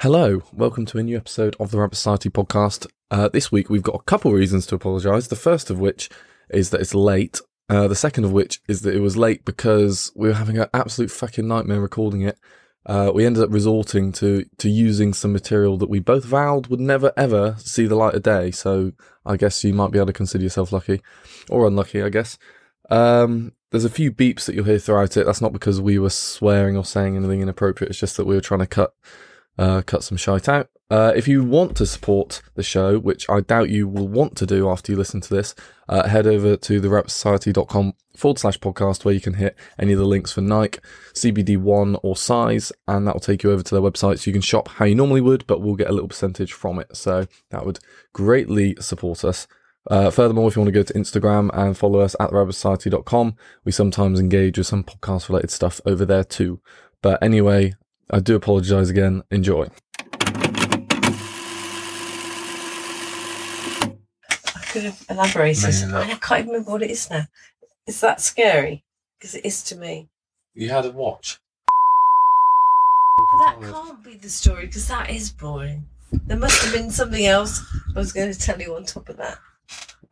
Hello, welcome to a new episode of the Rabbit Society podcast. Uh, this week we've got a couple reasons to apologise. The first of which is that it's late. Uh, the second of which is that it was late because we were having an absolute fucking nightmare recording it. Uh, we ended up resorting to to using some material that we both vowed would never ever see the light of day. So I guess you might be able to consider yourself lucky, or unlucky, I guess. Um, there's a few beeps that you'll hear throughout it. That's not because we were swearing or saying anything inappropriate. It's just that we were trying to cut uh, cut some shite out. Uh, if you want to support the show, which I doubt you will want to do after you listen to this, uh, head over to therabbitsociety.com forward slash podcast where you can hit any of the links for Nike, CBD1 or size, and that will take you over to their website so you can shop how you normally would, but we'll get a little percentage from it. So that would greatly support us. Uh, furthermore, if you want to go to Instagram and follow us at therabbitsociety.com, we sometimes engage with some podcast related stuff over there too. But anyway, I do apologise again. Enjoy. I could have elaborated. Amazing, I can't even remember what it is now. Is that scary? Because it is to me. You had a watch. But that can't be the story because that is boring. There must have been something else I was going to tell you on top of that.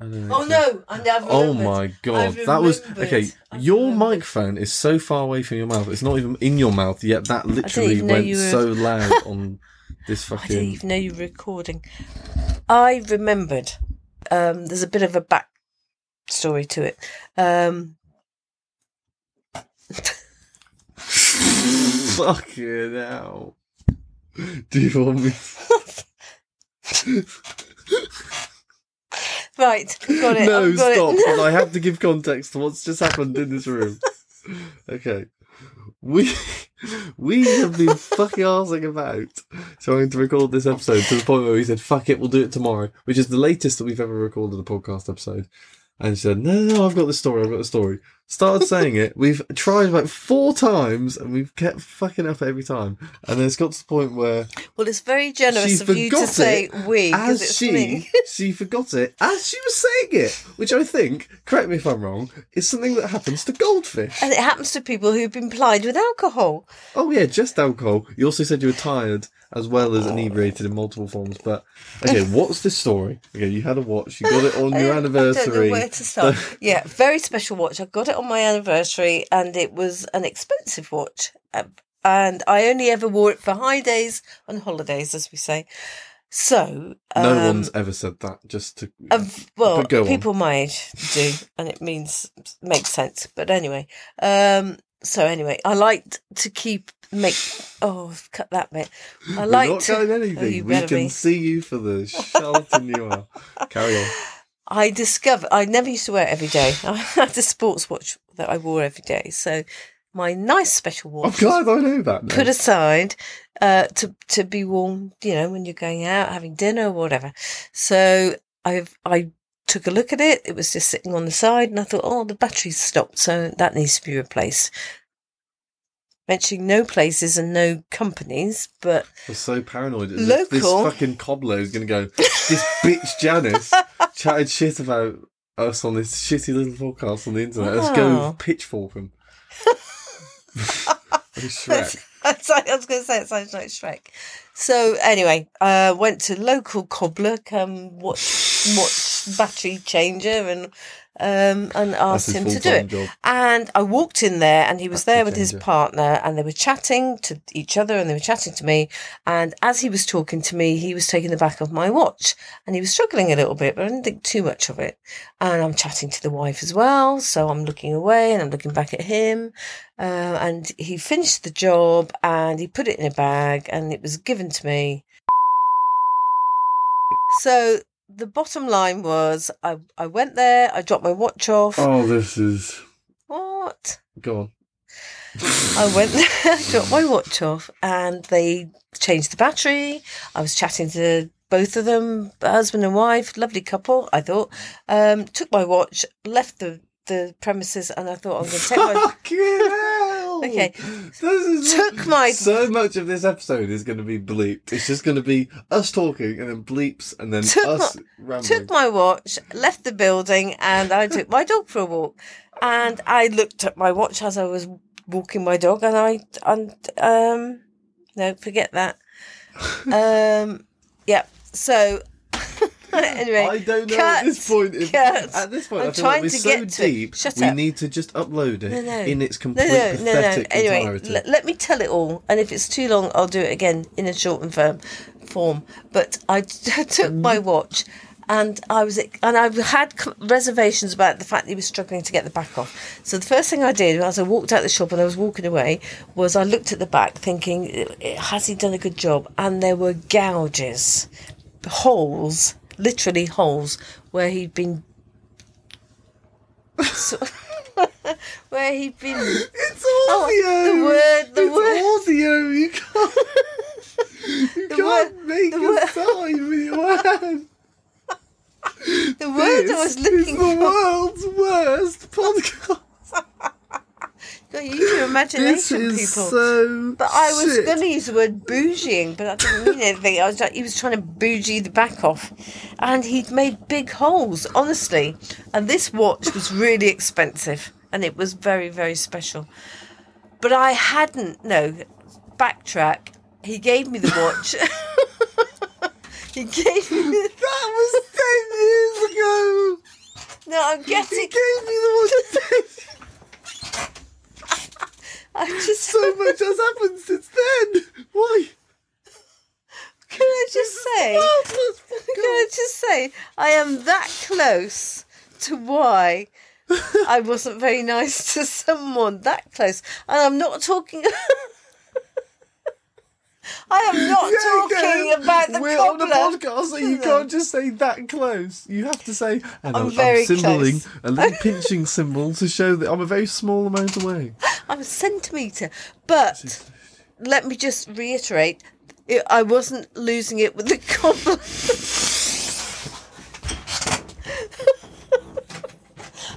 Oh no! I never. Oh my god, that was okay. I've Your remembered. microphone is so far away from your mouth; it's not even in your mouth yet. That literally went were- so loud on this fucking. I didn't even know you were recording. I remembered. Um, there's a bit of a back story to it. Um, Fucking hell! Do you want me? right, got it. no, got stop! It. I have to give context to what's just happened in this room. Okay, we we have been fucking arsing about trying to record this episode to the point where we said, "Fuck it, we'll do it tomorrow," which is the latest that we've ever recorded a podcast episode. And she said, "No, no, no, I've got the story. I've got the story." Started saying it. We've tried about four times, and we've kept fucking up every time. And then it's got to the point where Well, it's very generous of you to say we as it's she me. she forgot it as she was saying it, which I think, correct me if I'm wrong, is something that happens to goldfish. And it happens to people who've been plied with alcohol. Oh yeah, just alcohol. You also said you were tired as well as inebriated in multiple forms. But okay, what's the story? Okay, you had a watch. You got it on your don't- I don't know anniversary. where to start. yeah, very special watch. I got it on my anniversary, and it was an expensive watch. Uh, And I only ever wore it for high days and holidays, as we say. So, um, no one's ever said that. Just to of- well, go on. people my age do, and it means makes sense. But anyway, um, so anyway, I liked to keep make. Oh, cut that bit. I we're like not to. going Oh, anything. you we can be. see you for the charlatan you are. Carry on. I discovered I never used to wear it every day. I had a sports watch that I wore every day. So my nice special watch. I'm glad I know that. Now. put aside uh, to to be worn, you know, when you're going out having dinner or whatever. So I've I took a look at it. It was just sitting on the side, and I thought, oh, the battery's stopped, so that needs to be replaced. Mentioning no places and no companies, but I was so paranoid. If this fucking cobbler is going to go, this bitch Janice chatted shit about us on this shitty little podcast on the internet. Let's go pitchfork him. Shrek. Like- I was going to say it sounds like Shrek. So anyway, I went to local cobbler, come watch watch battery changer, and um, and asked him to do it. job. And I walked in there, and he was Battery there with his partner, and they were chatting to each other, and they were chatting to me. And as he was talking to me, he was taking the back of my watch, and he was struggling a little bit, but I didn't think too much of it. And I'm chatting to the wife as well, so I'm looking away, and I'm looking back at him. Uh, and he finished the job, and he put it in a bag, and it was given to me. So the bottom line was, I I went there, I dropped my watch off. Oh, this is. What? Go on. I went there, I dropped my watch off, and they changed the battery. I was chatting to both of them, husband and wife, lovely couple. I thought. Um, took my watch, left the the premises, and I thought I'm going to take my. Okay. Took my- So much of this episode is going to be bleeped. It's just going to be us talking and then bleeps and then Took us rambling. took my watch, left the building, and I took my dog for a walk. And I looked at my watch as I was walking my dog, and I and um, no, forget that. Um, yeah. So anyway, I don't know cut, at this point. If. At this point, I'm I feel like trying we're to so get to it. deep. We up. need to just upload it No, no. in its complete no, no, no. pathetic Anyway, entirety. l- let me tell it all, and if it's too long, I'll do it again in a short and firm form. But I took my mm-hmm. watch, and I was and I had reservations about the fact that he was struggling to get the back off. So the first thing I did as I walked out the shop and I was walking away was I looked at the back, thinking, has he done a good job? And there were gouges, holes, literally holes where he'd been. Where he'd been It's Oh, audio. the word- the it's word- audio. You can't. You can't word- make a word- sign with your hand. The word this I was looking is the for. world's worst podcast. God, you use your imagination, This is people. so. but I was going to use the word bougieing, but that didn't mean anything. I was like, he was trying to bougie the back off, and he'd made big holes, honestly. And this watch was really expensive, and it was very, very special. But I hadn't. No, backtrack. He gave me the watch. he gave me. The, That was ten years ago. no, I'm He gave me the watch. I just. so much has happened since then. Why? Can I just say? Can I just say, I am that close to why I wasn't very nice to someone that close. And I'm not talking. I am not Yeah, talking again, about the We're cobbler. on a podcast, so you can't just say that close. You have to say, and I'm I'm, very symboling close. a little pinching symbol to show that I'm a very small amount away. I'm a centimetre. But let me just reiterate it, I wasn't losing it with the cobbler.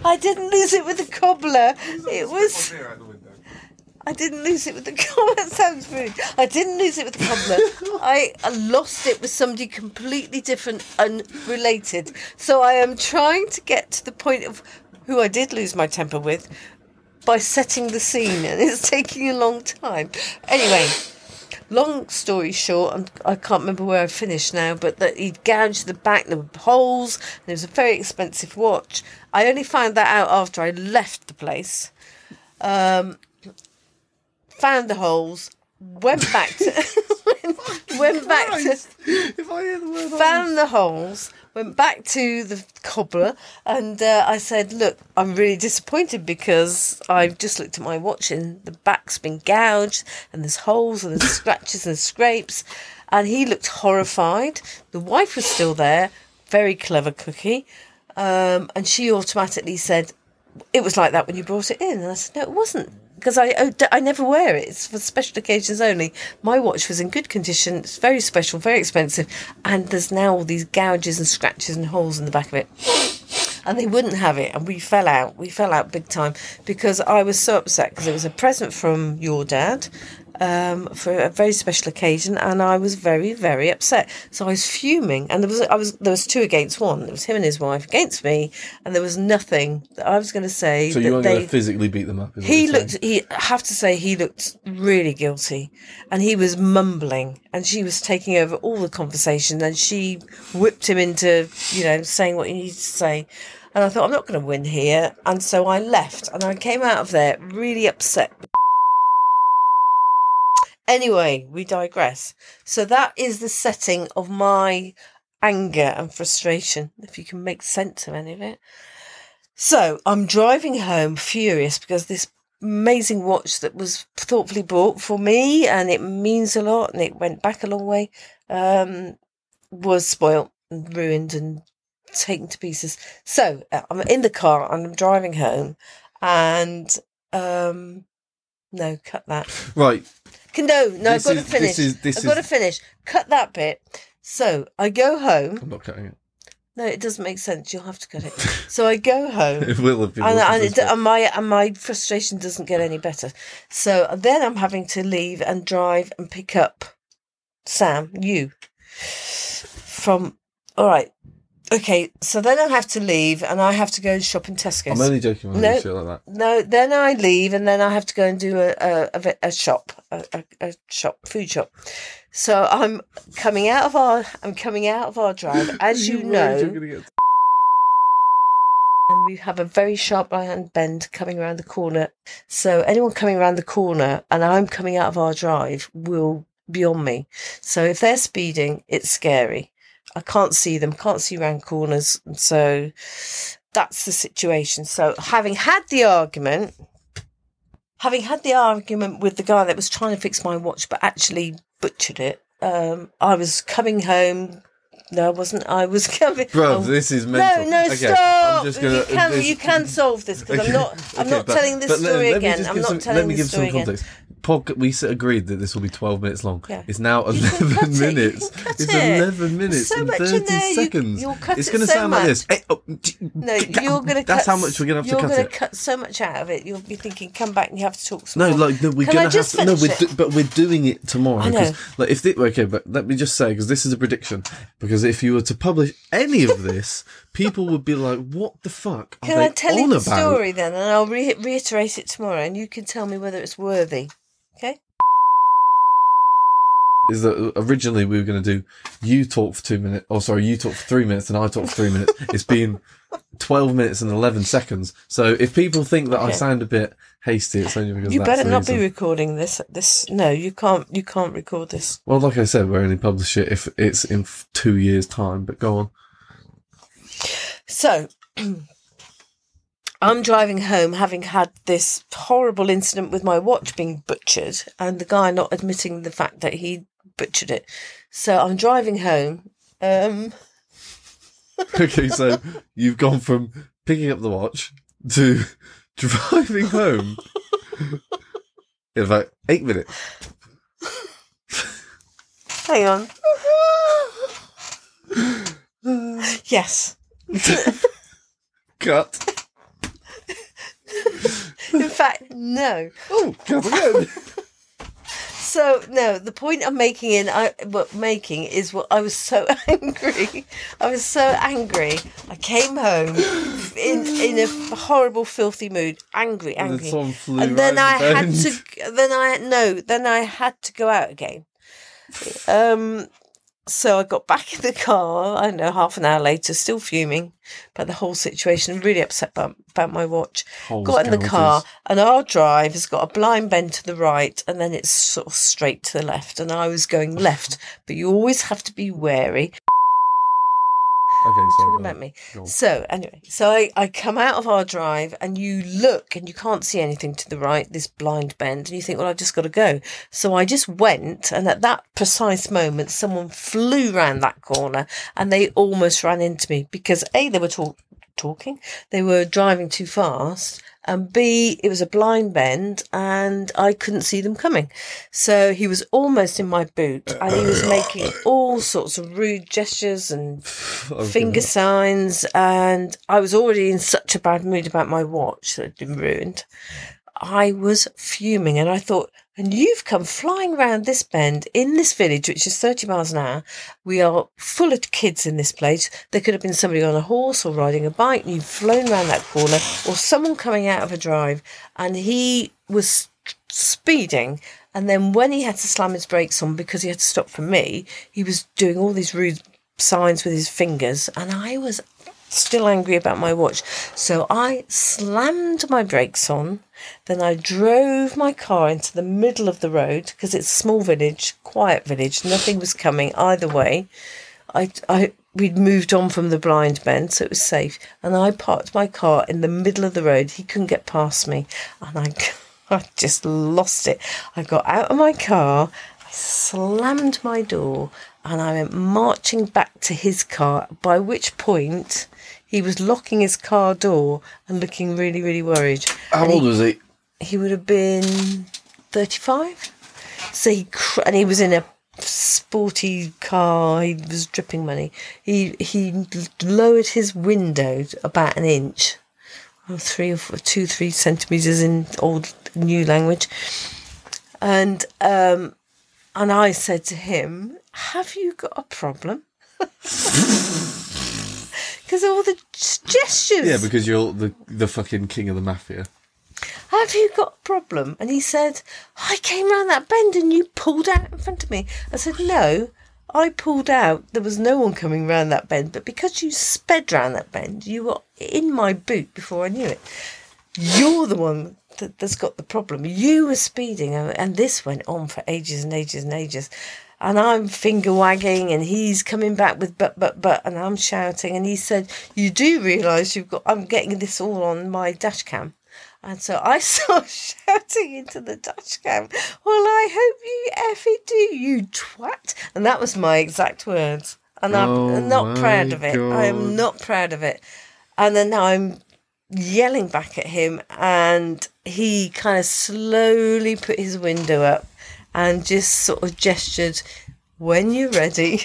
I didn't lose it with the cobbler. It was. I didn't lose it with the. That sounds rude. I didn't lose it with the cobbler. I I lost it with somebody completely different, and unrelated. So I am trying to get to the point of who I did lose my temper with by setting the scene, and it's taking a long time. Anyway, long story short, and I can't remember where I finished now, but that he'd gouged the back, there were holes, and it was a very expensive watch. I only found that out after I left the place. Um, found the holes, went back to went back to if I hear the word found the holes, went back to the cobbler, and uh, I said, "Look, I'm really disappointed because I've just looked at my watch and the back's been gouged, and there's holes and there's scratches and scrapes." And he looked horrified. The wife was still there, very clever cookie, um, and she automatically said, "It was like that when you brought it in." And I said, "No, it wasn't." Because I, oh, I never wear it. It's for special occasions only. My watch was in good condition. It's very special, very expensive. And there's now all these gouges and scratches and holes in the back of it. And they wouldn't have it. And we fell out. We fell out big time because I was so upset because it was a present from your dad um, for a very special occasion. And I was very, very upset. So I was fuming. And there was, I was, there was two against one. It was him and his wife against me. And there was nothing that I was going to say. So you weren't they, going to physically beat them up? He looked he I have to say he looked really guilty and he was mumbling and she was taking over all the conversation and she whipped him into you know saying what he needed to say and i thought i'm not going to win here and so i left and i came out of there really upset anyway we digress so that is the setting of my anger and frustration if you can make sense of any of it so I'm driving home furious because this amazing watch that was thoughtfully bought for me and it means a lot and it went back a long way um, was spoilt and ruined and taken to pieces. So uh, I'm in the car and I'm driving home and um, no, cut that. Right. No, no, This I've got is- to finish. this is- this I've got to is- finish. Cut that bit. So I go home. I'm not cutting it. No, it doesn't make sense. You'll have to cut it. So I go home It will have been. and, and, it, and my and my frustration doesn't get any better. So then I'm having to leave and drive and pick up Sam, you from. All right, Okay, so then I have to leave and I have to go and shop in Tesco's. I'm only joking when No. you like that. No, then I leave and then I have to go and do a a, a, shop, a, a, shop, food shop. So I'm coming out of our, I'm coming out of our drive, as you know, and we have a very sharp right-hand bend coming around the corner. So anyone coming around the corner and I'm coming out of our drive will be on me. So if they're speeding, it's scary. I can't see them, can't see round corners. and So that's the situation. So having had the argument, having had the argument with the guy that was trying to fix my watch but actually butchered it, um, I was coming home. No, I wasn't. I was coming. Bro, oh, this is no, mental. no, okay, stop! I'm just gonna, you can this- you can solve this because Okay, I'm not I'm okay, not but- telling this story again. I'm not telling Let me this give story some again. Context. Pod, we agreed that this will be 12 minutes long. Yeah. It's now 11 cut it, you minutes. cut it's it. 11 minutes so and 30 there, you- seconds. cut it's it gonna so sound like this. Hey, oh, No, you're going to. That's cut, how much we're gonna have to You're cut it. cut so much out of it. You'll be thinking, "Come back and you have to talk some No, more." like no, we're Can gonna have to. No, we're it? do, but we're doing it tomorrow. I know. 'cause, Like if the, okay, but let me just say because this is a prediction. Because if you were to publish any of this, people would be like, "What the fuck are Can I tell you the about?" story then, and I'll re- reiterate it tomorrow, and you can tell me whether it's worthy. Okay? Is that originally we were going to do you talk for two minutes? Oh, sorry, you talk for three minutes and I talk for three minutes. It's been twelve minutes and eleven seconds. So if people think that I sound a bit hasty, it's only because You better not reason. be recording this. This no, you can't. You can't record this. Well, like I said, we're only publish it if it's in two years' time. But go on. So, I'm driving home having had this horrible incident with my watch being butchered and the guy not admitting the fact that he butchered it. So, I'm driving home. Um, okay, so you've gone from picking up the watch to driving home in about eight minutes. hang on. yes. Cut. In fact, no. Oh, cut again. So no, the point I'm making in I what making is what I was so angry. I was so angry. I came home in in a horrible, filthy mood, angry, And then angry. And then I the had to. Then I no. Then I had to go out again. Um. So I got back in the car. I don't know, half an hour later, still fuming about the whole situation. Really upset about, about my watch Holes, got in the car and our drive has got a blind bend to the right and then it's sort of straight to the left and I was going left but you always have to be wary Okay, sorry. talking about me. So anyway so I, I come out of our drive and you look and you can't see anything to the right this blind bend and you think well I've just got to go. So I just went and at that precise moment someone flew round that corner and they almost ran into me because a they were talk- talking. They were driving too fast. And b it was a blind bend and i couldn't see them coming. So he was almost in my boot and he was making all sorts of rude gestures and Okay. finger signs. And i was already in such a bad mood about my watch that had been ruined i was fuming and i thought and you've come flying round this bend in this village which is 30 miles an hour. We are full of kids in this place. There could have been somebody on a horse or riding a bike. And you've flown round that corner or someone coming out of a drive. And he was speeding. And then when he had to slam his brakes on because he had to stop for me he was doing all these rude signs with his fingers. And i was still angry about my watch so i slammed my brakes on then i drove my car into the middle of the road because it's a small village quiet village nothing was coming either way I, I, we'd moved on from the blind bend, so it was safe. And I parked my car in the middle of the road. He couldn't get past me, and I, I just lost it. I got out of my car, I slammed my door, and I went marching back to his car. By which point, he was locking his car door and looking really, really worried. How And he- old was he? he would have been 35 so he cr- and he was in a sporty car. He was dripping money. He he lowered his window about an inch or three or four, two three centimeters in old new language. And um and i said to him have you got a problem because of all the gestures. Yeah, because you're the the fucking king of the mafia. Have you got a problem? And he said, I came round that bend and you pulled out in front of me. I said, No, I pulled out. There was no one coming round that bend, but because you sped round that bend, you were in my boot before I knew it. You're the one that, that's got the problem. You were speeding, and and this went on for ages and ages and ages. And I'm finger wagging, and he's coming back with but, but, but, and I'm shouting. And he said, You do realise you've got, I'm getting this all on my dash cam. And so I started shouting into the dash cam, Well, I hope you effing do, you twat. And that was my exact words. And I'm Oh not proud of it. I am not proud of it. And then now I'm yelling back at him, and he kind of slowly put his window up and just sort of gestured, "When you're ready,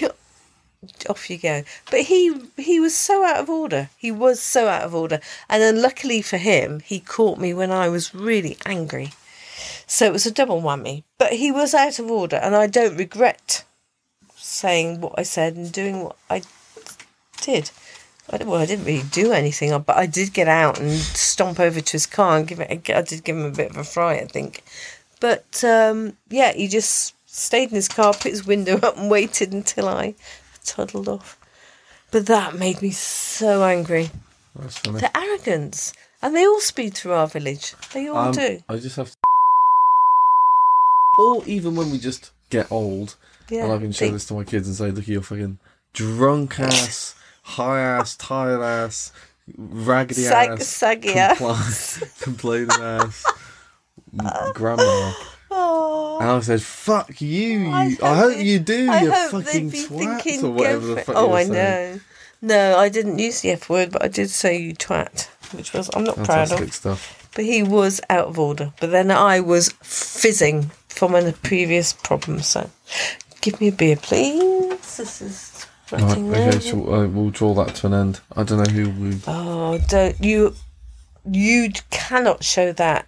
off you go." But he he was so out of order. He was so out of order, and then luckily for him, he caught me when I was really angry. So it was a double whammy. But he was out of order, and I don't regret saying what I said and doing what I did. I, well, I didn't really do anything, but I did get out and stomp over to his car and give it. A, I did give him a bit of a fright, I think. But um, yeah, he just stayed in his car, put his window up, and waited until I toddled off. But that made me so angry. That's funny. The arrogance, and they all speed through our village. They all Um, do. I just have. To... Or even when we just get old, Yeah, and I can show they- this to my kids and say, "Look at your fucking drunk ass, high ass, tired ass, raggedy Sag- ass, saggy ass. compli- complaining ass, grandma." Oh. And I said, "Fuck you! I you I hope hope you do, I you fucking twat, thinking, or whatever the fuck." Oh, I saying. know. No, I didn't use the F word, but I did say you twat, which was I'm not proud Fantastic of. stuff. But he was out of order. But then I was fizzing from a previous problem. So, give me a beer, please. This is. Right, okay, so uh, we'll draw that to an end. I don't know who we. Oh, don't you? You cannot show that